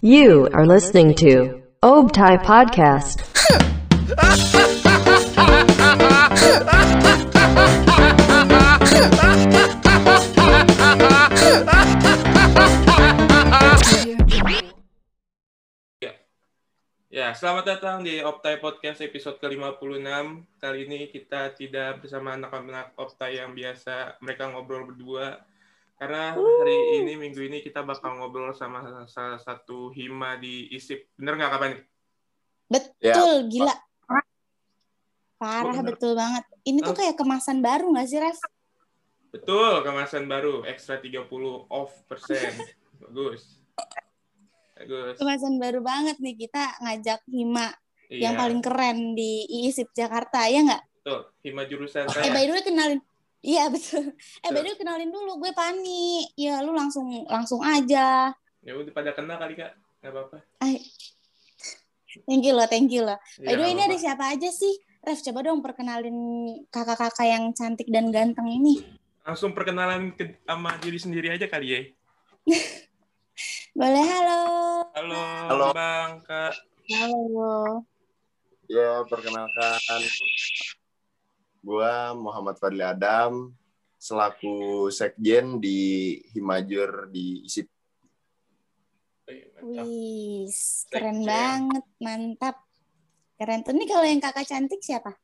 You are listening to Obtai Podcast. Ya, selamat datang di Optai Podcast episode ke-56. Kali ini kita tidak bersama anak-anak Optai yang biasa mereka ngobrol berdua. Karena hari ini, minggu ini kita bakal ngobrol sama salah satu hima di ISIP. Bener nggak kapan? Betul, gila. Parah, Oh, betul banget. Ini tuh Oh. kayak kemasan baru gak sih, Ref? Betul, kemasan baru. Ekstra 30 off persen. Bagus. Bagus. Kemasan baru banget nih. Kita ngajak Hima yang Iya, paling keren di IISIP Jakarta, ya nggak? betul. Hima jurusan Eh, saya. by the way, kenalin. Iya, betul. Eh, Betul. kenalin dulu. Gue Pani. Ya, lu langsung langsung aja. Ya udah pada kenal kali, Kak. Nggak apa-apa. Ay. Thank you loh, thank you loh. Ya, By the way, ini ada siapa aja sih? Ref, coba dong perkenalin kakak-kakak yang cantik dan ganteng ini. Langsung perkenalan ke, sama diri sendiri aja kali ya. Boleh, halo. Halo, Halo. Bang, Kak. Halo. Ya, perkenalkan. Gua Muhammad Fadli Adam, selaku sekjen di Himajur di ISIP. Wih, keren Sekjen. banget, mantap. Keren tuh. Ini kalau yang kakak cantik siapa?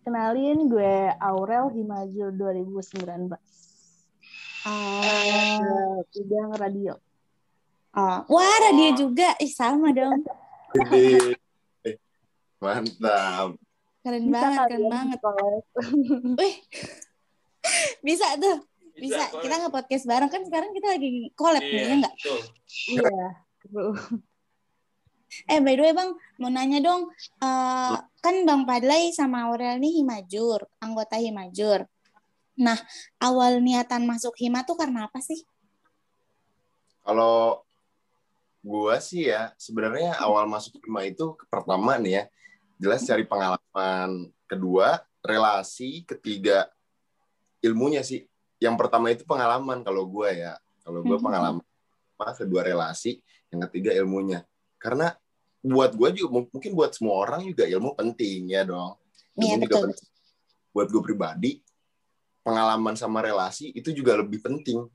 Kenalin gue Aurel Himajur 2019. Oh, Eh, bidang radio. oh. Wah, ada dia juga. Ih, sama dong. Eh, mantap. Keren Bisa banget, keren ya banget. Wih, bisa tuh. Bisa. kok. Kita nge-podcast bareng. Kan sekarang kita lagi collab nih, Iya, ya nggak? betul. Iya. Eh, by the way, Bang, mau nanya dong. eh, kan Bang Padlay sama Aurel nih Himajur, anggota Himajur. Nah, awal niatan masuk Hima tuh karena apa sih? Kalau gua sih ya, sebenarnya awal masuk Hima itu pertama nih ya, jelas cari pengalaman. Kedua, relasi. Ketiga, ilmunya sih. Yang pertama itu pengalaman kalau gua ya. Kalau gua Mhm. pengalaman. Kedua relasi. Yang ketiga ilmunya. Karena buat gua juga mung- mungkin buat semua orang juga ilmu penting ya dong. Iya, Ilmu juga betul. penting. Buat gue pribadi, pengalaman sama relasi itu juga lebih penting.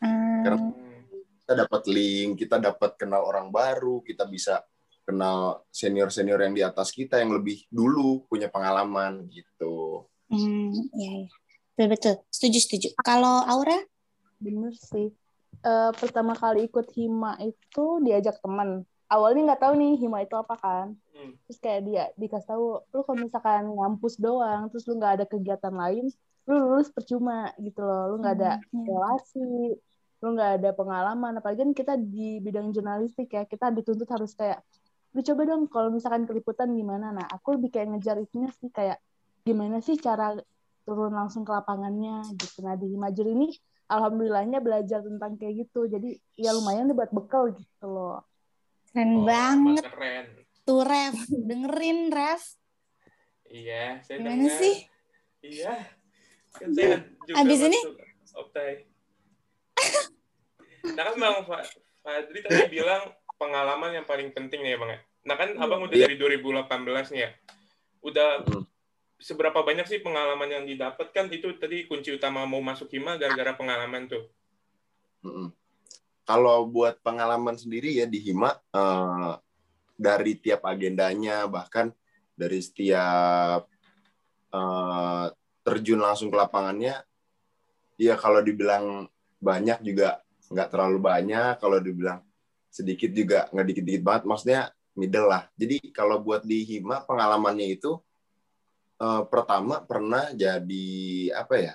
Hmm, Karena kita dapat link, kita dapat kenal orang baru, kita bisa kenal senior-senior yang di atas kita yang lebih dulu punya pengalaman gitu. hmm, iya, iya. Betul, betul. Setuju, setuju. Kalau Aura? Bener sih. Eh, pertama kali ikut Hima itu diajak teman. Awalnya nggak tahu nih Hima itu apa kan. Hmm. Terus kayak dia dikasih tahu, lu kalau misalkan ngampus doang, terus lu nggak ada kegiatan lain, lu lulus percuma gitu loh. Lu nggak ada Hmm, iya. relasi, lu nggak ada pengalaman. Apalagi kan kita di bidang jurnalistik ya, kita dituntut harus kayak, lu coba dong kalau misalkan keliputan gimana. Nah, aku lebih kayak ngejar itunya sih kayak gimana sih cara turun langsung ke lapangannya gitu. Nah di Himajur ini alhamdulillahnya belajar tentang kayak gitu. Jadi ya lumayan nih buat bekal gitu loh. Keren Oh, banget Keren. tuh, Ref. Dengerin, Ref. Iya, saya Gimana dengar. sih? Iya. Kan saya juga Abis ini? masuk Optai. Nah kan Bang Fa- Fadli tadi bilang pengalaman yang paling penting nih ya Bang. Nah kan Abang udah Iya. dari 2018 nih ya. Udah Hmm. seberapa banyak sih pengalaman yang didapat kan itu tadi kunci utama mau masuk Hima gara-gara pengalaman tuh. Mm-mm. Kalau buat pengalaman sendiri ya di Hima eh, dari tiap agendanya bahkan dari setiap eh, terjun langsung ke lapangannya, ya kalau dibilang banyak juga nggak terlalu banyak, kalau dibilang sedikit juga nggak dikit-dikit banget, maksudnya middle lah. Jadi kalau buat di Hima pengalamannya itu eh, pertama pernah jadi apa ya?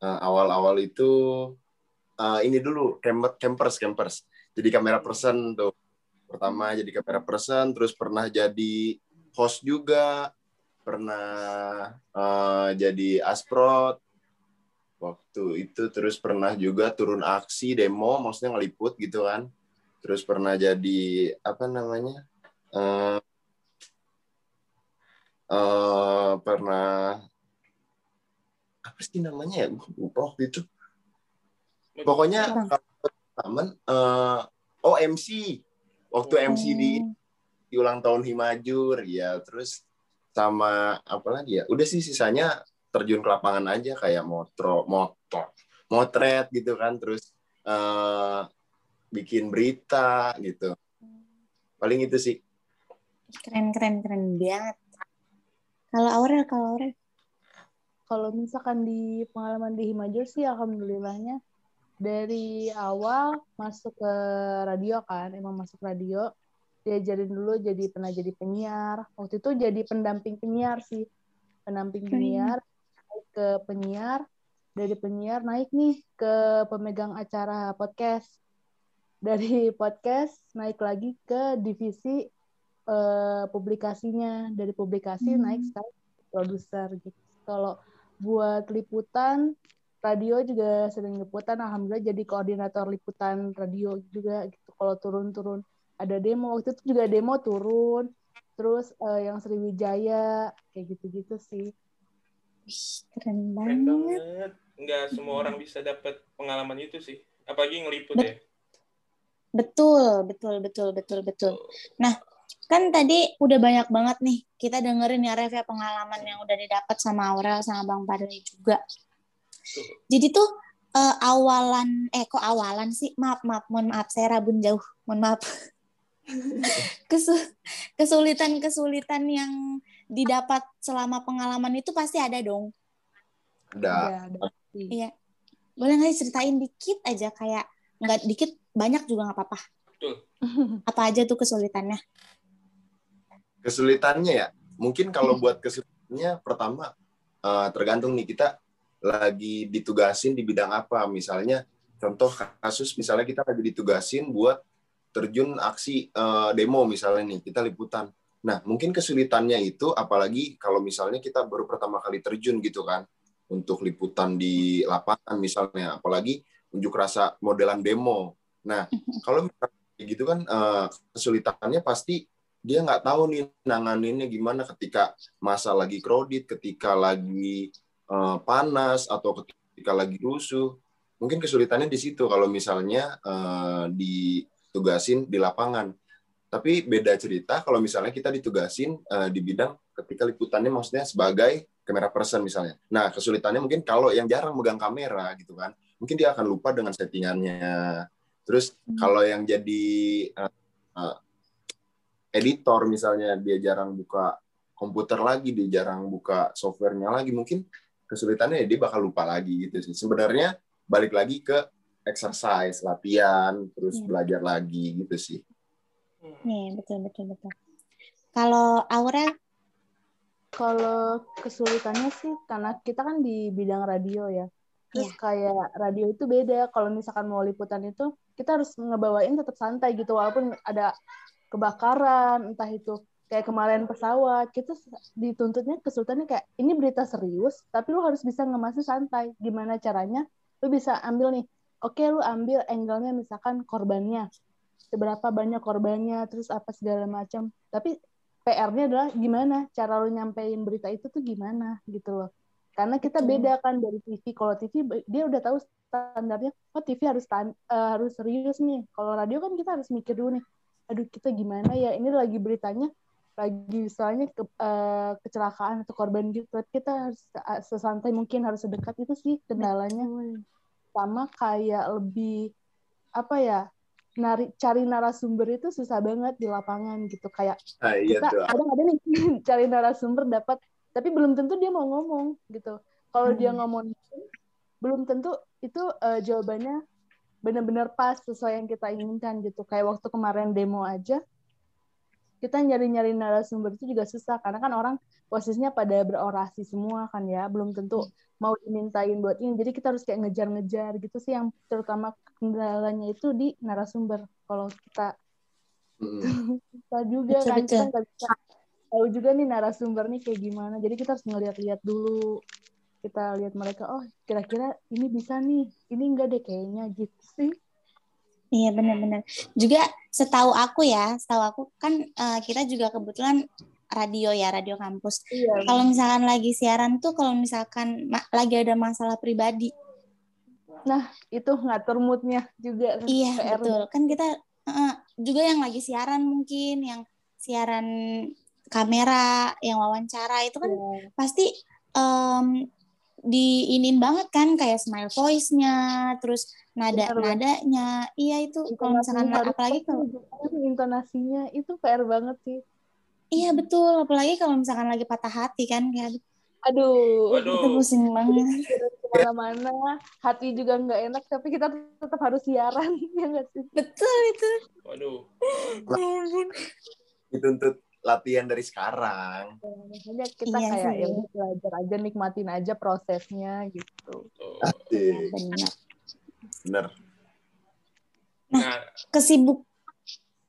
Eh, awal-awal itu eh, ini dulu camper campers campers jadi kamera person tuh pertama jadi kamera person terus pernah jadi host juga pernah eh, jadi asprot waktu itu terus pernah juga turun aksi demo maksudnya ngeliput gitu kan terus pernah jadi apa namanya eh eh, pernah apa sih namanya ya? Lupa waktu itu. Pokoknya kalau pengalaman eh oh MC waktu MC di Oh. di ulang tahun Himajur ya terus sama apa lagi ya? Udah sih sisanya terjun ke lapangan aja kayak motro motor motret gitu kan. Terus eh bikin berita gitu paling itu sih keren keren keren banget kalau Aurel kalau Aurel Kalau misalkan di pengalaman di Himajur sih alhamdulillahnya dari awal masuk ke radio kan, emang masuk radio. Diajarin dulu jadi pernah jadi penyiar. Waktu itu jadi pendamping penyiar sih. Pendamping Keren. penyiar naik ke penyiar, dari penyiar naik nih ke pemegang acara podcast. Dari podcast naik lagi ke divisi eh, publikasinya. Dari publikasi Hmm. naik sekarang produser gitu. Kalau buat liputan radio juga sering liputan alhamdulillah jadi koordinator liputan radio juga gitu kalau turun-turun ada demo waktu itu juga demo turun terus eh, yang Sriwijaya kayak gitu-gitu sih keren Keren banget banget. Nggak semua orang bisa dapat pengalaman itu sih. Apalagi ngeliput ya. Betul betul betul betul betul Nah, kan tadi udah banyak banget nih kita dengerin ya Rev ya pengalaman yang udah didapat sama Aurel sama Bang Padli juga. Jadi tuh eh, awalan eh kok awalan sih? Maaf maaf mohon maaf saya rabun jauh. Mohon maaf. Kesu- kesulitan-kesulitan yang didapat selama pengalaman itu pasti ada dong. ada. Iya. Boleh nggak ceritain dikit aja kayak nggak dikit banyak juga nggak apa-apa. Betul. Apa aja tuh kesulitannya? kesulitannya ya mungkin kalau buat kesulitannya pertama eh, tergantung nih kita lagi ditugasin di bidang apa misalnya contoh kasus misalnya kita lagi ditugasin buat terjun aksi eh, demo misalnya nih kita liputan nah mungkin kesulitannya itu apalagi kalau misalnya kita baru pertama kali terjun gitu kan untuk liputan di lapangan misalnya apalagi unjuk rasa modelan demo nah kalau misalnya kayak gitu kan eh, kesulitannya pasti dia nggak tahu nih nanganinnya gimana ketika masa lagi kredit, ketika lagi eh, panas atau ketika lagi rusuh. Mungkin kesulitannya di situ kalau misalnya eh, ditugasin di lapangan. Tapi beda cerita kalau misalnya kita ditugasin di bidang ketika liputannya maksudnya sebagai kamera person misalnya. Nah, kesulitannya mungkin kalau yang jarang megang kamera gitu kan, mungkin dia akan lupa dengan settingannya. Terus Hmm. kalau yang jadi eh, eh, editor misalnya dia jarang buka komputer lagi, dia jarang buka softwarenya lagi, mungkin kesulitannya ya dia bakal lupa lagi gitu sih. Sebenarnya balik lagi ke exercise, latihan, terus Iya. belajar lagi gitu sih. Hmm. Nih, betul betul betul. Kalau Aurel Kalau kesulitannya sih karena kita kan di bidang radio ya. Terus kayak radio itu beda. Kalau misalkan mau liputan itu kita harus ngebawain tetap santai gitu walaupun ada kebakaran, entah itu kayak kemarin pesawat, kita dituntutnya kesulitannya kayak ini berita serius, tapi lu harus bisa ngemasnya santai. Gimana caranya? Lu bisa ambil nih. Oke, lu ambil angle-nya misalkan korbannya. Seberapa banyak korbannya, terus apa segala macam. Tapi PR-nya adalah gimana cara lu nyampein berita itu tuh gimana gitu loh. Karena kita Betul. beda kan dari TV. Kalau TV dia udah tahu standarnya, oh TV harus tan- eh, harus serius nih. Kalau radio kan kita harus mikir dulu nih. Aduh, kita gimana ya? Ini lagi beritanya lagi misalnya ke, eh, kecelakaan atau korban gitu. Kita harus eh, sesantai mungkin harus sedekat itu sih kendalanya. Sama kayak lebih apa ya? Nari, cari narasumber itu susah banget di lapangan gitu kayak Nah, iya kita kadang ada nih cari narasumber dapat tapi belum tentu dia mau ngomong gitu. Kalau dia Hmm. ngomong belum tentu itu eh, jawabannya benar-benar pas sesuai yang kita inginkan gitu. Kayak waktu kemarin demo aja kita nyari-nyari narasumber itu juga susah. Karena kan orang posisinya pada berorasi semua kan ya. Belum tentu mau dimintain buat ini. Jadi kita harus kayak ngejar-ngejar gitu sih. Yang terutama kendalanya itu di narasumber. Kalau kita Mm. kita juga Betul, kan betul. kita nggak bisa tahu juga nih narasumber nih kayak gimana jadi kita harus ngeliat-liat dulu kita lihat mereka oh kira-kira ini bisa nih ini enggak deh kayaknya gitu sih Iya benar-benar. Juga setahu aku ya, setahu aku kan eh, kita juga kebetulan radio ya, radio kampus. iya Kalau misalkan lagi siaran tuh, kalau misalkan lagi ada masalah pribadi, Nah, itu ngatur moodnya juga. Iya PR. betul. Kan kita eh, juga yang lagi siaran mungkin yang siaran kamera, yang wawancara itu kan Iya. pasti em, diinin banget kan kayak smile voice-nya, terus nada nadanya. Iya itu kalau misalkan apalagi kalau intonasinya itu PR banget sih. iya betul, apalagi kalau misalkan lagi patah hati kan kayak Aduh, itu Waduh, pusing banget. ke mana-mana, hati juga nggak enak, tapi kita tetap harus siaran, ya nggak sih? Betul itu. waduh. dituntut latihan dari sekarang. Makanya kita Iya kayak sih. ya belajar aja, nikmatin aja prosesnya gitu. Asik, Benar. bener. Nah, Kesibuk.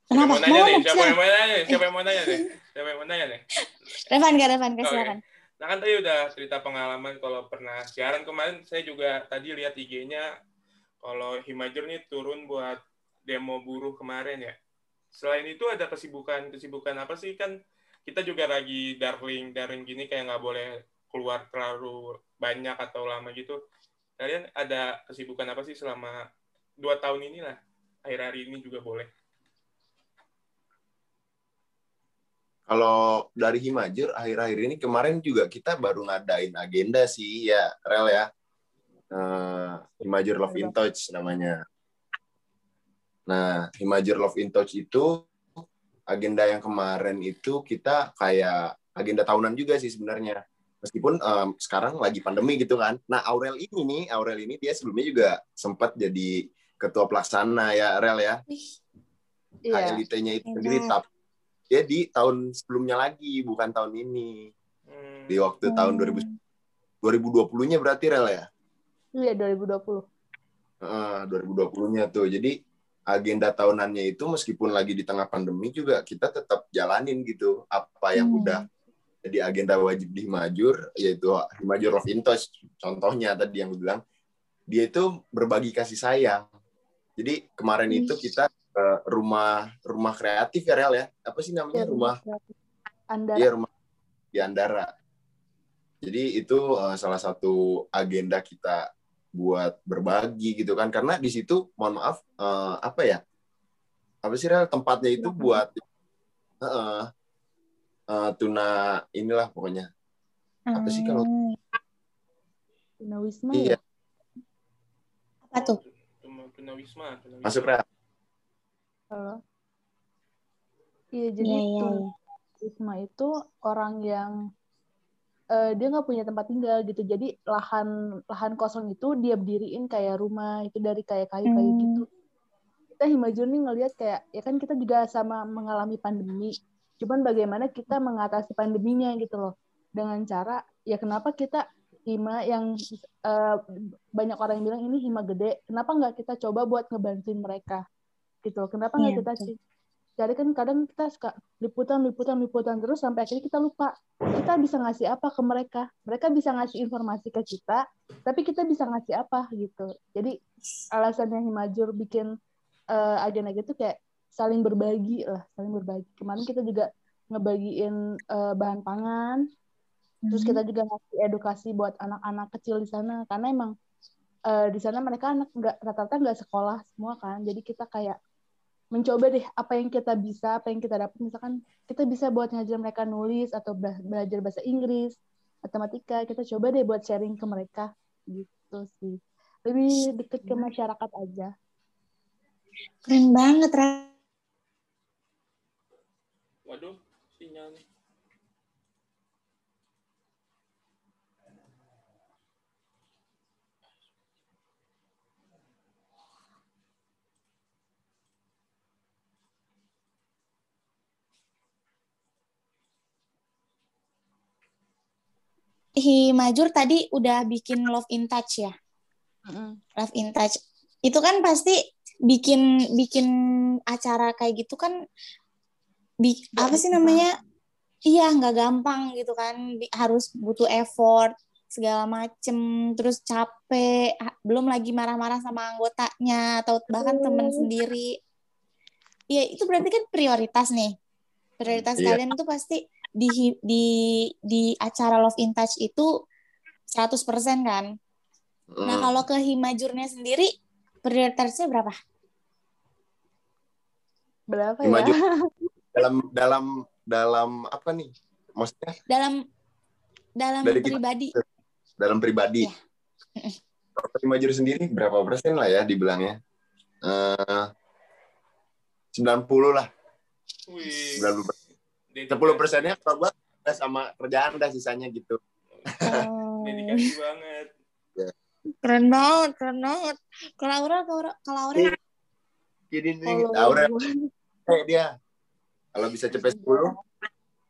siapa yang Kenapa? mau nanya Mau, Siapa yang mau nanya nih? Siapa yang mau nanya nih? Siapa yang mau nanya nih? Revan, Kak Revan, Kak, Oke. silakan. Nah kan tadi udah cerita pengalaman kalau pernah siaran kemarin saya juga tadi lihat IG-nya kalau Himajur nih turun buat demo buruh kemarin ya. Selain itu ada kesibukan kesibukan apa sih kan kita juga lagi darling darling gini kayak nggak boleh keluar terlalu banyak atau lama gitu. Kalian ada kesibukan apa sih selama dua tahun inilah akhir hari ini juga boleh. Kalau dari Himajur akhir-akhir ini kemarin juga kita baru ngadain agenda sih ya, Rel ya. Eh, Himajur Love in Touch namanya. Nah, Himajur Love in Touch itu agenda yang kemarin itu kita kayak agenda tahunan juga sih sebenarnya. Meskipun em, sekarang lagi pandemi gitu kan. Nah, Aurel ini nih, Aurel ini dia sebelumnya juga sempat jadi ketua pelaksana ya, Rel ya. Iya. HLIT-nya itu Hebat. sendiri tapi dia di tahun sebelumnya lagi bukan tahun ini Hmm, di waktu tahun 2000 2020-nya berarti rel ya Iya, 2020. Heeh, 2020-nya tuh jadi agenda tahunannya itu meskipun lagi di tengah pandemi juga kita tetap jalanin gitu. Apa yang Hmm. udah jadi agenda wajib di Himajur yaitu Himajur of Intos contohnya tadi yang bilang dia itu berbagi kasih sayang. Jadi kemarin itu kita ke rumah rumah kreatif ya Rel ya? Apa sih namanya? Iya, rumah Anda Iya rumah di Andara. Jadi itu eh, salah satu agenda kita buat berbagi gitu kan karena di situ mohon maaf eh, apa ya apa sih Rel tempatnya itu buat eh, eh, tuna inilah pokoknya apa sih kalau Hmm, Tunawisma iya ya? Apa tuh? Tuna- Tunawisma, tunawisma. masuk Rel Halo. Iya, jadi Iya, iya, iya. Tunawisma itu orang yang eh, dia nggak punya tempat tinggal gitu. Jadi lahan lahan kosong itu dia berdiriin kayak rumah itu dari kayak kayu-kayu Hmm. gitu. Kita Himajur nih ngelihat kayak ya kan kita juga sama mengalami pandemi. Cuman bagaimana kita mengatasi pandeminya gitu loh. Dengan cara ya kenapa kita hima yang eh, banyak orang yang bilang ini hima gede, kenapa nggak kita coba buat ngebantuin mereka gitu. Kenapa nggak Iya, kita betul. Cari kan kadang kita suka liputan liputan liputan terus sampai akhirnya kita lupa kita bisa ngasih apa ke mereka. Mereka bisa ngasih informasi ke kita tapi kita bisa ngasih apa gitu. Jadi alasannya Himajur bikin eh, agenda gitu kayak saling berbagi lah saling berbagi. Kemarin kita juga ngebagiin eh, bahan pangan terus Hmm. kita juga ngasih edukasi buat anak-anak kecil di sana. Karena emang eh, di sana mereka anak nggak rata-rata nggak sekolah semua kan. Jadi kita kayak mencoba deh apa yang kita bisa apa yang kita dapat. Misalkan kita bisa buat ngajar mereka nulis atau bela- belajar bahasa Inggris matematika kita coba deh buat sharing ke mereka. Gitu sih. Lebih deket ke masyarakat aja. Keren banget, Ra. Waduh, sinyal Himajur tadi udah bikin Love in Touch ya. Love in Touch. Itu kan pasti bikin bikin acara kayak gitu kan bi- apa sih gampang. namanya? Iya, nggak gampang gitu kan. Harus butuh effort segala macem terus capek belum lagi marah-marah sama anggotanya atau bahkan temen Betul. sendiri Iya itu berarti kan prioritas nih prioritas Iya. kalian itu pasti di di di acara Love in Touch itu 100% kan Nah, Hmm. kalau ke Himajurnya sendiri prioritasnya berapa? Berapa ya? Himajur. dalam dalam dalam apa nih? Maksudnya Dalam dalam Dari kita- pribadi. dalam pribadi. Iya. Kalau Himajur sendiri berapa persen lah ya dibilangnya? Eh 90 lah. Wih. 90 persen. 10 persennya kalau gua udah sama kerjaan dah sisanya gitu. Oh, Dedikasi banget. keren banget, keren banget. Kalau Aurel, kalau kalau Aurel Gini nih, Kalau Aurel gue- kayak dia. Kalau bisa cepet 10,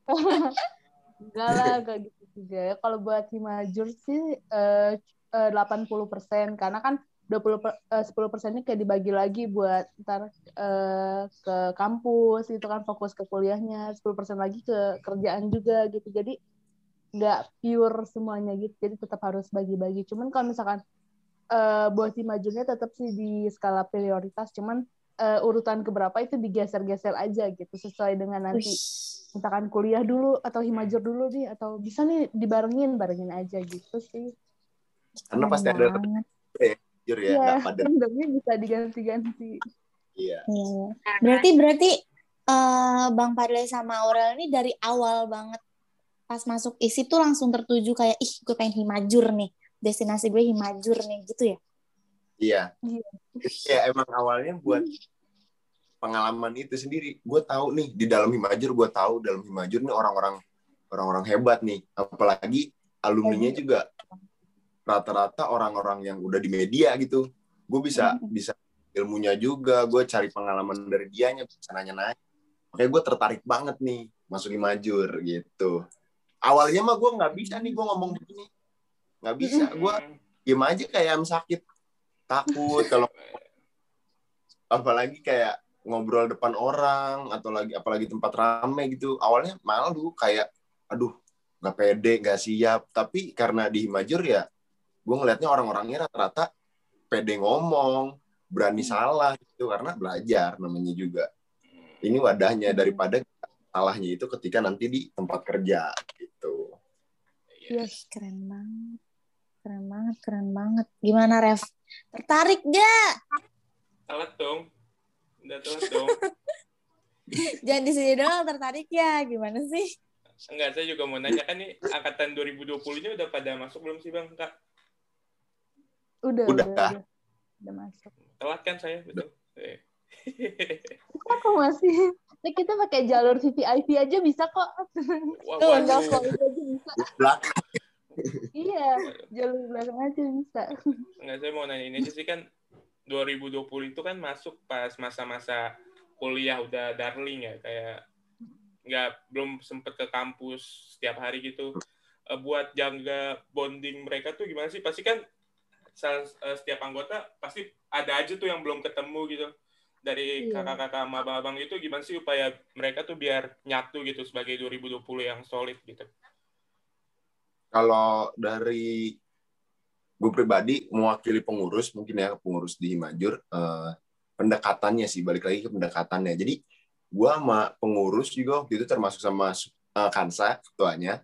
Enggak lah, enggak gitu juga. ya. Kalau buat Himajur sih eh, eh, 80% karena kan 20 per, eh, 10 persennya kayak dibagi lagi buat ntar eh, ke kampus itu kan fokus ke kuliahnya 10 persen lagi ke kerjaan juga gitu. Jadi nggak pure semuanya gitu jadi tetap harus bagi-bagi. Cuman kalau misalkan eh, buat Himajurnya tetap sih di skala prioritas cuman eh, urutan keberapa itu digeser-geser aja gitu sesuai dengan nanti misalkan kuliah dulu atau himajur dulu nih atau bisa nih dibarengin barengin aja gitu sih. Karena pasti ada jujur ya, Iya, nggak pada. sebenarnya bisa diganti-ganti Iya. Iya. Berarti berarti eh, Bang Padley sama Aurel ini dari awal banget pas masuk isi tuh langsung tertuju kayak ih gue pengen Himajur nih. Destinasi gue Himajur nih gitu ya. Iya. Iya. Ya emang awalnya buat pengalaman itu sendiri. Gue tahu nih di dalam Himajur gue tahu dalam Himajur nih orang-orang orang-orang hebat nih. Apalagi alumninya juga rata-rata orang-orang yang udah di media gitu. Gue bisa bisa ilmunya juga. Gue cari pengalaman dari dianya, bisa nanya-nanya. Makanya gue tertarik banget nih masuk Himajur gitu. Awalnya mah gue nggak bisa nih gue ngomong begini. Nggak bisa. Gue Hmm. diem aja kayak am sakit takut kalau apalagi kayak ngobrol depan orang atau lagi apalagi tempat rame gitu awalnya malu kayak aduh nggak pede nggak siap tapi karena di Himajur ya gue ngelihatnya orang-orangnya rata-rata pede ngomong berani salah gitu karena belajar namanya juga ini wadahnya daripada salahnya itu ketika nanti di tempat kerja gitu Iya. Ih, keren banget. Keren banget, keren banget. Gimana Ref? Tertarik gak? Telat dong. Udah telat dong. Jangan di sini doang tertarik ya. Gimana sih? Enggak, saya juga mau nanya kan nih angkatan 2020 ini udah pada masuk belum sih Bang, Kak? Udah Udah. udah udah, udah masuk. Telat kan saya, betul. Eh. kok masih? Nah, kita pakai jalur VVIP aja bisa kok. Wah, Tuh, follow aja bisa. Belakang. Iya jalur belakang aja bisa. Enggak, saya mau nanya ini aja sih kan 2020 itu kan masuk pas masa-masa kuliah udah darling ya kayak nggak belum sempet ke kampus setiap hari gitu. Eh, buat jaga bonding mereka tuh gimana sih? Pasti kan setiap anggota pasti ada aja tuh yang belum ketemu gitu. Dari Iya. kakak-kakak sama abang-abang itu gimana sih upaya mereka tuh biar nyatu gitu sebagai 2020 yang solid gitu? Kalau dari gue pribadi mewakili pengurus mungkin ya pengurus di Himajur eh, pendekatannya sih balik lagi ke pendekatannya. Jadi gue sama pengurus juga waktu itu termasuk sama eh, Kansa ketuanya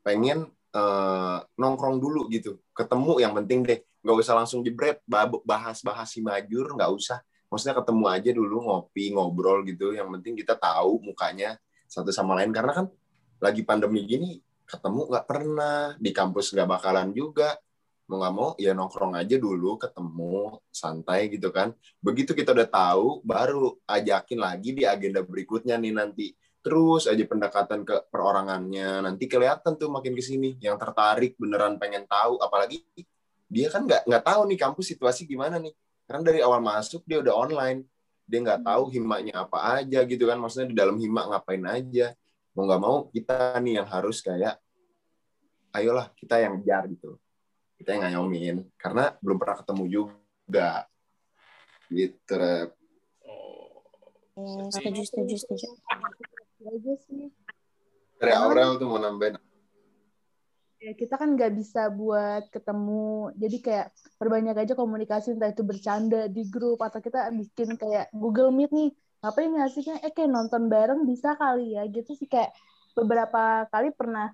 pengen eh, nongkrong dulu gitu. Ketemu yang penting deh nggak usah langsung jebret bahas-bahas Himajur nggak usah. Maksudnya ketemu aja dulu ngopi ngobrol gitu. Yang penting kita tahu mukanya satu sama lain. Karena kan lagi pandemi gini ketemu nggak pernah. Di kampus nggak bakalan juga. Mau nggak mau ya nongkrong aja dulu ketemu santai gitu kan. Begitu kita udah tahu baru ajakin lagi di agenda berikutnya nih nanti. Terus aja pendekatan ke perorangannya. Nanti kelihatan tuh makin ke sini yang tertarik beneran pengen tahu. Apalagi dia kan nggak nggak tahu nih kampus situasi gimana nih. Karena dari awal masuk dia udah online. Dia nggak tahu himanya apa aja gitu kan. Maksudnya di dalam hima ngapain aja. Mau nggak mau kita nih yang harus kayak ayolah kita yang jar gitu. Kita yang ngayomin karena belum pernah ketemu juga. Gitu Rep. oh Oh, setuju, setuju, setuju. Dari Aurel tuh mau nambahin ya kita kan nggak bisa buat ketemu jadi kayak perbanyak aja komunikasi entah itu bercanda di grup atau kita bikin kayak Google Meet nih ngapain ngasihnya eh kayak nonton bareng bisa kali ya gitu sih kayak beberapa kali pernah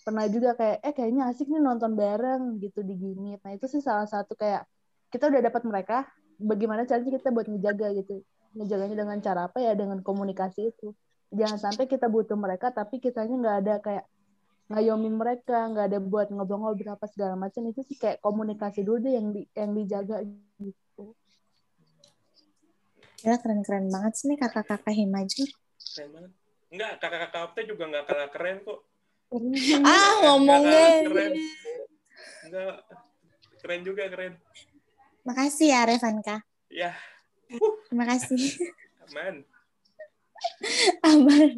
pernah juga kayak eh kayaknya asik nih nonton bareng gitu di Gimit. Nah itu sih salah satu kayak kita udah dapat mereka, bagaimana caranya kita buat ngejaga gitu, ngejaganya dengan cara apa ya dengan komunikasi itu. Jangan sampai kita butuh mereka tapi kitanya nggak ada kayak ngayomin mereka, nggak ada buat ngobrol-ngobrol apa segala macam itu sih kayak komunikasi dulu deh yang di, yang dijaga gitu. Ya keren-keren banget sih nih kakak-kakak Himaju. Keren banget. Enggak, kakak-kakak Opta juga nggak kalah keren kok. Ah ngomongnya. Keren. Enggak, keren juga keren. Makasih ya Revanka. Ya, Terima kasih. aman. Aman.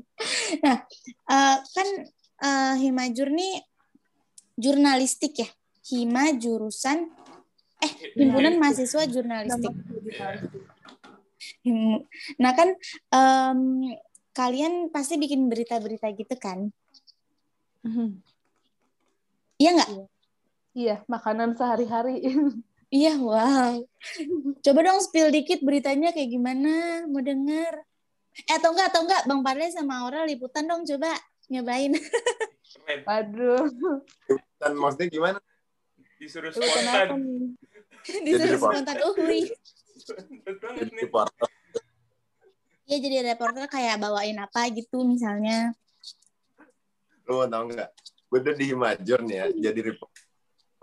Nah, eh, kan eh, Himajur nih jurnalistik ya. Hima jurusan eh himpunan mahasiswa jurnalistik. Nah kan em, kalian pasti bikin berita-berita gitu kan? Iya nggak? Iya, makanan sehari-hari. Iya, wow. Coba dong spill dikit beritanya kayak gimana? Mau denger? Eh, atau enggak, atau enggak, Bang Parle sama Aurel liputan dong, coba nyobain. Keren. Waduh. Dan maksudnya gimana? Disuruh spontan. Disuruh spontan uhui. Banget Jadi reporter. Iya, jadi reporter kayak bawain apa gitu misalnya. Lu mau tau nggak? Gue udah di Himajur nih ya, jadi reporter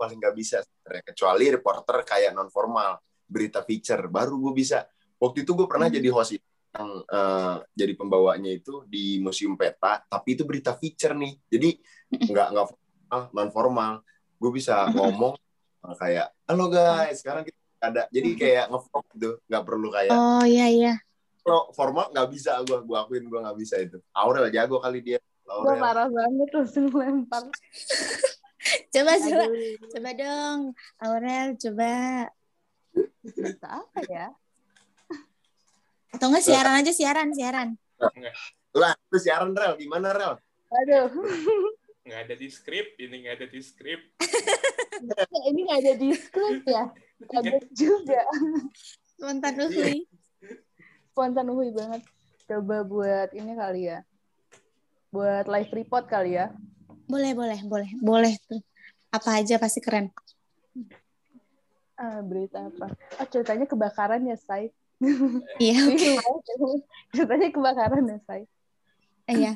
paling nggak bisa. Kecuali reporter kayak non formal, berita feature, baru gue bisa. Waktu itu gue pernah Hmm. jadi host yang eh, jadi pembawanya itu di Museum Peta, tapi itu berita feature nih. Jadi nggak nggak formal, non formal. Gue bisa ngomong eh, kayak, halo guys, sekarang kita ada. Jadi kayak ngevlog gitu, nggak perlu kayak Oh, iya, iya. kalau formal nggak bisa gue, gue akuin gue nggak bisa itu. Aurel jago kali dia. Gue marah banget langsung lempar. Coba, coba. Aduh, Coba dong, Aurel, coba. bisa apa ya? Atau enggak siaran aja, siaran, siaran. Lah, itu siaran Rel, gimana Rel? Aduh, Nggak ada di skrip, ini nggak ada di skrip. ini nggak ada di script ya? Kaget juga. Spontan uhui. Spontan uhui banget. Coba buat ini kali ya. Buat live report kali ya. Boleh, boleh, boleh. Boleh tuh. Apa aja pasti keren. Ah, berita apa? Oh, ceritanya kebakaran ya, Say. Iya, ceritanya kebakaran ya, Say. Iya.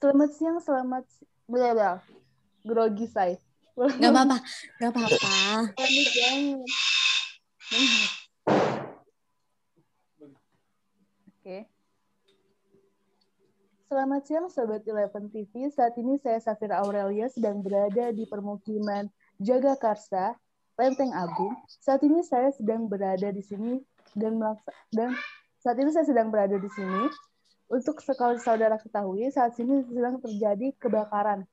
Selamat siang, selamat bla bla. Grogi, Say. Gak apa-apa. Gak apa-apa. Panik banget. Oke. Selamat siang Sobat Eleven TV. Saat ini saya Safira Aurelia sedang berada di permukiman Jagakarsa, Lenteng Agung. Saat ini saya sedang berada di sini dan dan saat ini saya sedang berada di sini. Untuk sekali saudara ketahui, saat ini sedang terjadi kebakaran.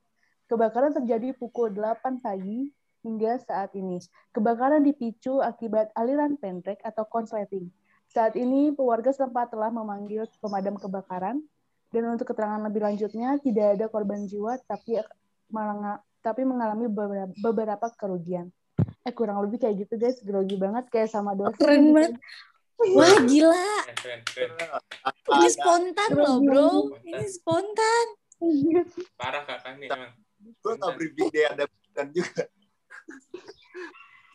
Kebakaran terjadi pukul 8 pagi hingga saat ini. Kebakaran dipicu akibat aliran pendek atau konsleting. Saat ini warga setempat telah memanggil pemadam kebakaran dan untuk keterangan lebih lanjutnya tidak ada korban jiwa tapi menga- tapi mengalami beberapa kerugian. Eh kurang lebih kayak gitu guys, grogi banget kayak sama dosen. Keren banget. Wah, gila. Ini spontan loh, bro. Ini spontan. Parah kakak nih emang. Gue nggak briefing dia ada bukan juga.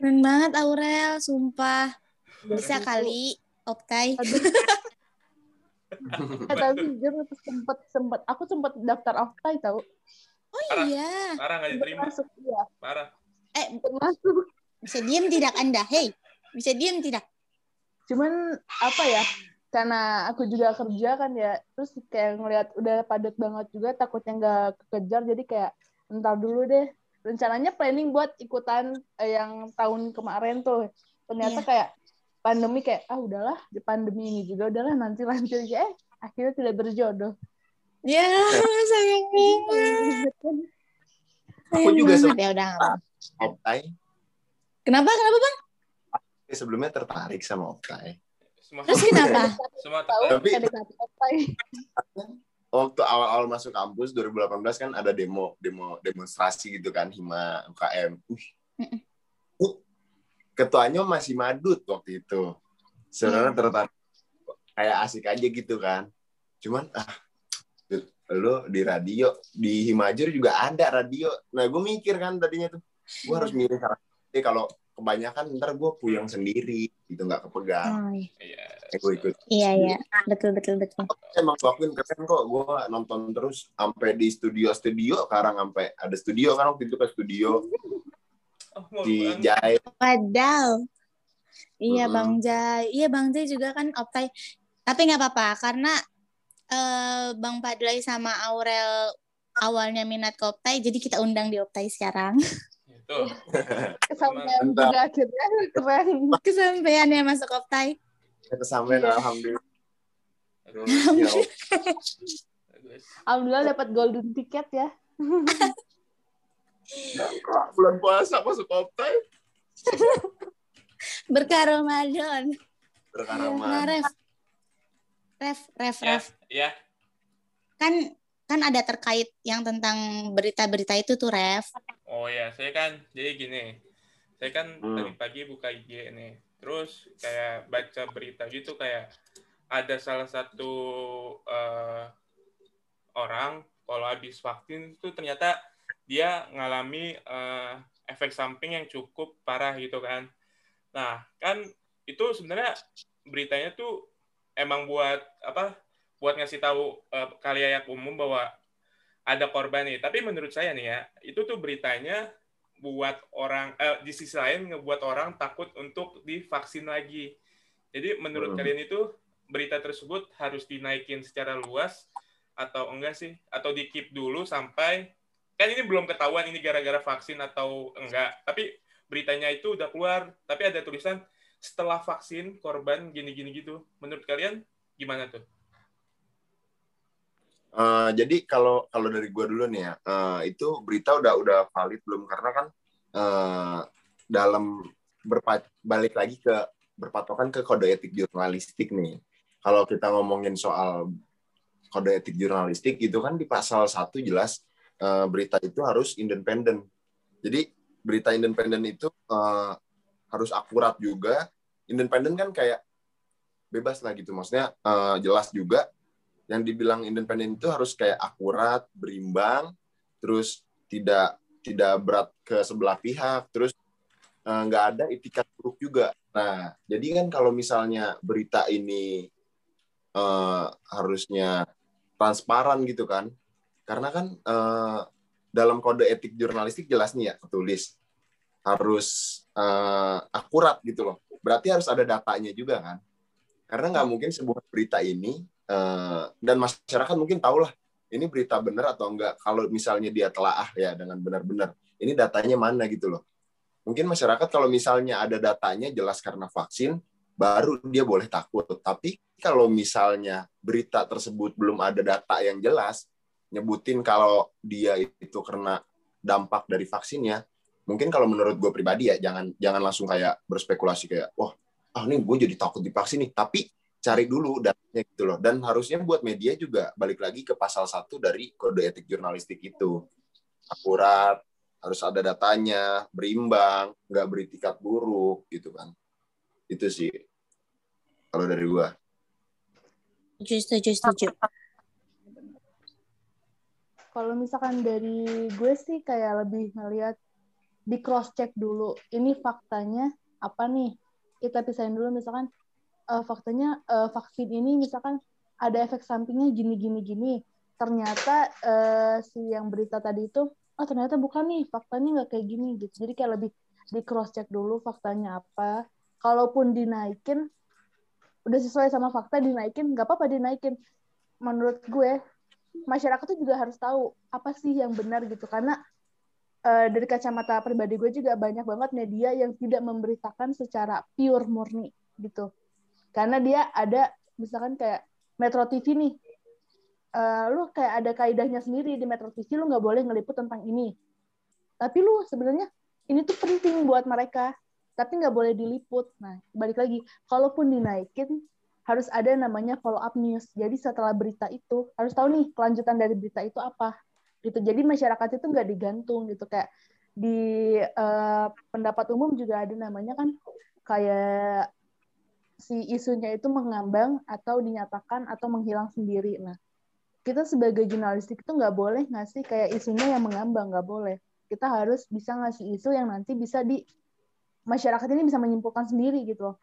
Keren banget, Aurel. Sumpah. Bisa kali, Optai. Eh, tapi jujur sempet sempet aku sempet daftar Oktai tahu. Oh iya. Parah nggak Sempet diterima. masuk iya, Parah. Eh, masuk. Bisa diem tidak Anda? Hei, bisa diem tidak? Cuman apa ya? Karena aku juga kerja kan ya, terus kayak ngelihat udah padat banget juga, takutnya nggak kekejar, jadi kayak entar dulu deh. Rencananya planning buat ikutan eh, yang tahun kemarin tuh. Ternyata Iya. kayak pandemi kayak ah udahlah di pandemi ini juga udahlah nanti lanjut aja. Eh akhirnya tidak berjodoh. Ya, sayang banget. Aku juga banget. Ya udah. Optai. Kenapa? Kenapa, Bang? Eh, Sebelumnya tertarik sama. Semua, Terus kenapa? semua Tahu. Tapi-. Waktu awal-awal masuk kampus 2018 kan ada demo demo demonstrasi gitu kan Hima UKM. Uh, Ketuanya masih madut waktu itu. Sebenarnya Iya. tertarik kayak asik aja gitu kan. Cuman ah lu di radio di Himajur juga ada radio nah gue mikir kan tadinya tuh gue harus milih karakter kalau kebanyakan ntar gue puyeng sendiri gitu nggak kepegang Oh, iya. Iya. eh, gue ikut iya iya betul betul betul emang gue akuin keren kok gue nonton terus sampai di studio studio sekarang sampai ada studio kan waktu itu ke studio Oh, di. Jai Padahal. Iya Mm-mm. Bang Jai. Iya Bang Jai juga kan Optai. Tapi nggak apa-apa karena eh, Bang Padlai sama Aurel awalnya minat ke Optai, jadi kita undang di Optai sekarang. Gitu. Kesampaian juga akhirnya keren. Kesampaian ya masuk Optai. kesampaian Iya. alhamdulillah Aduh, Ya, bagus. Alhamdulillah dapat golden ticket ya. bulan puasa masuk optai Berkah Ramadan. berkarya Nah, Ref. Ref, Ref, Ya, Ref. ya. Kan kan ada terkait yang tentang berita-berita itu tuh, Ref. Oh ya, saya kan jadi gini. Saya kan Hmm. tadi pagi buka IG nih. Terus kayak baca berita gitu kayak ada salah satu eh, orang kalau habis vaksin itu ternyata dia ngalami eh, efek samping yang cukup parah gitu kan. Nah, kan itu sebenarnya beritanya tuh emang buat apa? Buat ngasih tahu eh, kaliayak umum bahwa ada korban nih. Tapi menurut saya nih ya, itu tuh beritanya buat orang eh, di sisi lain ngebuat orang takut untuk divaksin lagi. Jadi menurut Hmm. kalian itu berita tersebut harus dinaikin secara luas atau enggak sih? Atau di keep dulu sampai kan ini belum ketahuan ini gara-gara vaksin atau enggak. Tapi beritanya itu udah keluar, tapi ada tulisan setelah vaksin korban gini-gini gitu. Menurut kalian gimana tuh? Eh, jadi kalau kalau dari gua dulu nih ya, eh, itu berita udah udah valid belum karena kan eh, dalam berpa- balik lagi ke berpatokan ke kode etik jurnalistik nih. Kalau kita ngomongin soal kode etik jurnalistik itu kan di pasal 1 jelas eh, berita itu harus independen. Jadi berita independen itu eh, harus akurat juga. Independen kan kayak bebas lah gitu. Maksudnya eh, jelas juga yang dibilang independen itu harus kayak akurat, berimbang, terus tidak tidak berat ke sebelah pihak, terus eh, nggak ada itikat buruk juga. Nah, jadi kan kalau misalnya berita ini eh, harusnya transparan gitu kan, karena kan eh, dalam kode etik jurnalistik jelas nih ya tertulis harus eh, akurat gitu loh. Berarti harus ada datanya juga kan, karena nggak mungkin sebuah berita ini eh, dan masyarakat mungkin tahu lah ini berita benar atau enggak. Kalau misalnya dia telaah ya dengan benar-benar ini datanya mana gitu loh. Mungkin masyarakat kalau misalnya ada datanya jelas karena vaksin baru dia boleh takut. Tapi kalau misalnya berita tersebut belum ada data yang jelas nyebutin kalau dia itu karena dampak dari vaksinnya mungkin kalau menurut gue pribadi ya jangan jangan langsung kayak berspekulasi kayak wah ah ini gue jadi takut divaksin nih. Tapi cari dulu datanya gitu loh dan harusnya buat media juga balik lagi ke pasal satu dari kode etik jurnalistik itu akurat harus ada datanya berimbang nggak beritikat buruk gitu kan itu sih kalau dari gua Setuju, setuju, setuju. Kalau misalkan dari gue sih kayak lebih ngelihat di cross check dulu. Ini faktanya apa nih? Kita pisahin dulu misalkan eh, faktanya eh, vaksin ini misalkan ada efek sampingnya gini gini gini. Ternyata eh, si yang berita tadi itu oh ternyata bukan nih faktanya nggak kayak gini gitu. Jadi kayak lebih di cross check dulu faktanya apa. Kalaupun dinaikin udah sesuai sama fakta dinaikin nggak apa-apa dinaikin. Menurut gue masyarakat tuh juga harus tahu apa sih yang benar gitu karena eh, dari kacamata pribadi gue juga banyak banget media yang tidak memberitakan secara pure murni gitu karena dia ada misalkan kayak Metro TV nih. Eh, lu kayak ada kaidahnya sendiri di Metro TV lu nggak boleh ngeliput tentang ini. Tapi lu sebenarnya ini tuh penting buat mereka. Tapi nggak boleh diliput. Nah balik lagi. Kalaupun dinaikin harus ada namanya follow up news. Jadi setelah berita itu harus tahu nih kelanjutan dari berita itu apa. Gitu. Jadi masyarakat itu nggak digantung gitu. Kayak di eh, pendapat umum juga ada namanya kan. Kayak si isunya itu mengambang atau dinyatakan atau menghilang sendiri. Nah, kita sebagai jurnalistik itu nggak boleh ngasih kayak isunya yang mengambang nggak boleh. Kita harus bisa ngasih isu yang nanti bisa di masyarakat ini bisa menyimpulkan sendiri gitu loh.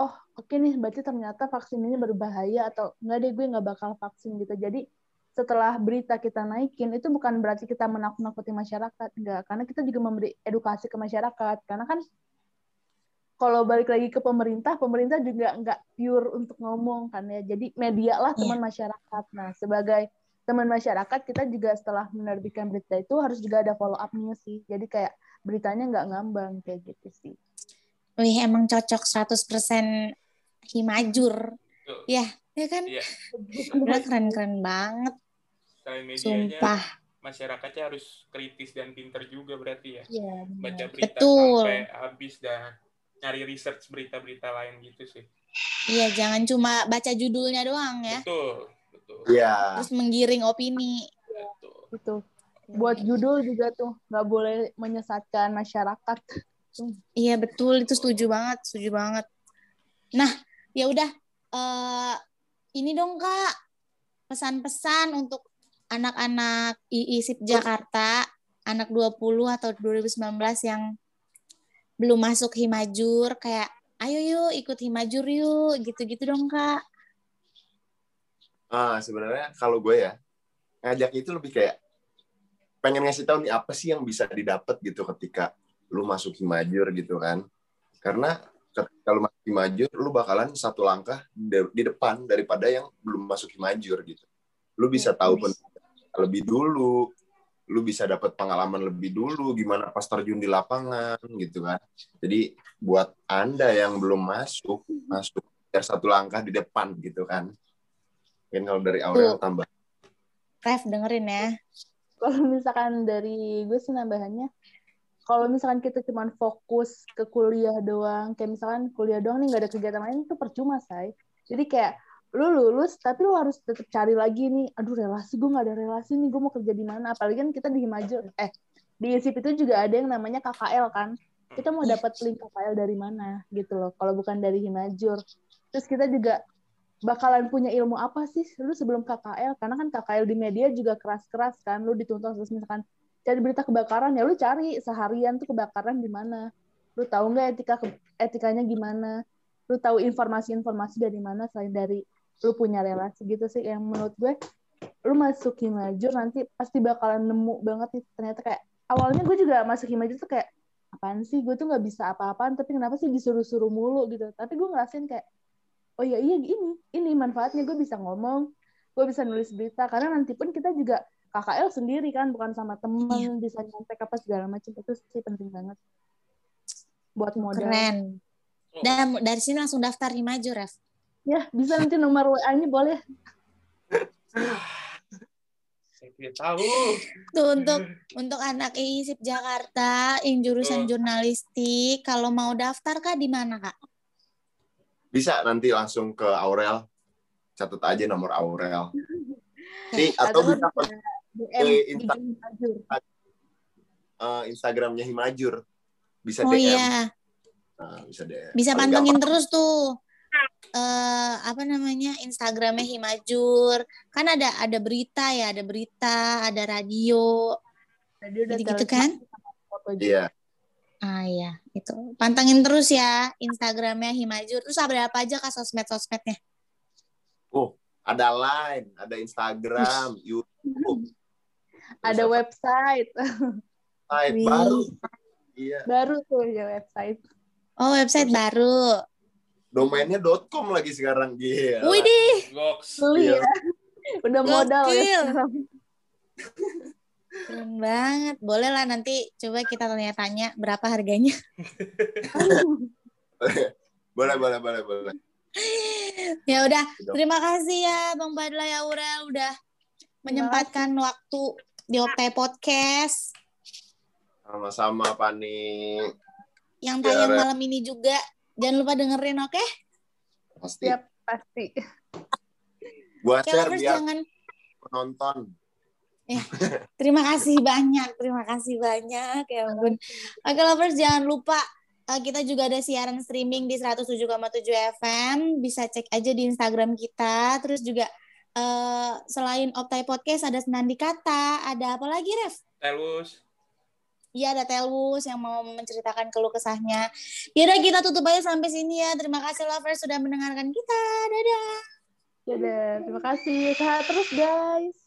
Oh oke okay nih berarti ternyata vaksin ini berbahaya atau enggak deh gue nggak bakal vaksin gitu. Jadi setelah berita kita naikin itu bukan berarti kita menakut-nakuti masyarakat enggak karena kita juga memberi edukasi ke masyarakat. Karena kan kalau balik lagi ke pemerintah, pemerintah juga nggak pure untuk ngomong kan ya. Jadi media lah teman yeah. masyarakat. Nah, sebagai teman masyarakat kita juga setelah menerbitkan berita itu harus juga ada follow up-nya sih. Jadi kayak beritanya nggak ngambang kayak gitu sih. Wih, emang cocok 100% himajur. Tuh. Ya, ya kan? Iya. Udah keren-keren banget. Sumpah. Masyarakatnya harus kritis dan pinter juga berarti ya. Iya. Baca berita Betul. sampai habis dan nyari research berita-berita lain gitu sih. Iya, jangan cuma baca judulnya doang ya. Betul, betul. Iya. Terus menggiring opini. Betul. Itu. Buat judul juga tuh nggak boleh menyesatkan masyarakat. Iya betul, itu setuju banget, setuju banget. Nah, ya udah, uh, ini dong kak, pesan-pesan untuk anak-anak IISIP Jakarta, anak 20 atau 2019 yang belum masuk Himajur kayak ayo yuk ikut Himajur yuk gitu-gitu dong kak. Ah sebenarnya kalau gue ya ngajak itu lebih kayak pengen ngasih tahu nih apa sih yang bisa didapat gitu ketika lu masuk Himajur gitu kan. Karena kalau masuk Himajur lu bakalan satu langkah di depan daripada yang belum masuk Himajur gitu. Lu bisa tahu lebih dulu lu bisa dapat pengalaman lebih dulu gimana pas terjun di lapangan gitu kan. Jadi buat Anda yang belum masuk, masuk biar satu langkah di depan gitu kan. Mungkin kalau dari Aurel tambah. Ref dengerin ya. Kalau misalkan dari gue sih nambahannya, kalau misalkan kita cuma fokus ke kuliah doang, kayak misalkan kuliah doang nih nggak ada kegiatan lain itu percuma say. Jadi kayak lu lulus tapi lu harus tetap cari lagi nih aduh relasi gue nggak ada relasi nih gue mau kerja di mana? Apalagi kan kita di Himajur eh di ISIP itu juga ada yang namanya KKL kan. Kita mau dapat link KKL dari mana gitu loh kalau bukan dari Himajur terus kita juga bakalan punya ilmu apa sih lu sebelum KKL karena kan KKL di media juga keras-keras kan lu dituntut terus misalkan cari berita kebakaran ya lu cari seharian tuh kebakaran di mana. Lu tahu nggak etika etikanya gimana? Lu tahu informasi-informasi dari mana selain dari lu punya relasi gitu sih yang menurut gue lu masuk Himajur nanti pasti bakalan nemu banget nih ternyata kayak awalnya gue juga masuk Himajur tuh kayak apaan sih gue tuh nggak bisa apa-apaan tapi kenapa sih disuruh-suruh mulu? gitu. Tapi gue ngerasain kayak oh iya iya ini ini manfaatnya gue bisa ngomong gue bisa nulis berita. Karena nanti pun kita juga KKL sendiri kan bukan sama temen iya. bisa nyontek apa segala macam itu sih penting banget. Buat modal. Keren. Dan dari sini langsung daftar Himajur Ref Ya, bisa nanti nomor WA-nya boleh. Saya tahu. Tuh untuk untuk anak ISIP Jakarta yang jurusan jurnalistik, kalau mau daftar kak di mana kak? Bisa nanti langsung ke Aurel, catat aja nomor Aurel. Nih, atau, bisa ke Insta uh, Instagramnya Himajur. Bisa oh, DM. Iya. Nah, bisa DM. Bisa pantengin terus tuh uh, apa namanya Instagramnya Himajur. Kan ada ada berita ya ada berita ada radio. Radio gitu, gitu kan? Iya. Ah ya itu. Pantengin terus ya Instagramnya Himajur. Terus ada apa aja kak sosmed sosmednya oh ada line ada Instagram YouTube. Ada website. Website baru. Iya. Baru tuh ya website. Oh website. baru domainnya .com lagi sekarang gila. Widih. Iya. Udah modal ya Keren banget. Boleh lah nanti coba kita tanya-tanya berapa harganya. boleh, boleh, boleh, boleh. ya udah, terima kasih ya Bang Badla ya Aurel udah menyempatkan waktu di Optai Podcast. Sama-sama Pani. Yang tayang ya, malam ini juga Jangan lupa dengerin, oke? Okay? Pasti. Siap, pasti. Buat share biar jangan... penonton. Ya, terima kasih banyak, terima kasih banyak ya ampun. Oke lovers jangan lupa uh, kita juga ada siaran streaming di 107,7 FM, bisa cek aja di Instagram kita, terus juga eh, selain Optai Podcast ada Senandi Kata, ada apa lagi, Ref? Telus. Iya ada Telus yang mau menceritakan keluh kesahnya. Yaudah kita tutup aja sampai sini ya. Terima kasih lovers sudah mendengarkan kita. Dadah. Deh, terima kasih. Sehat terus guys.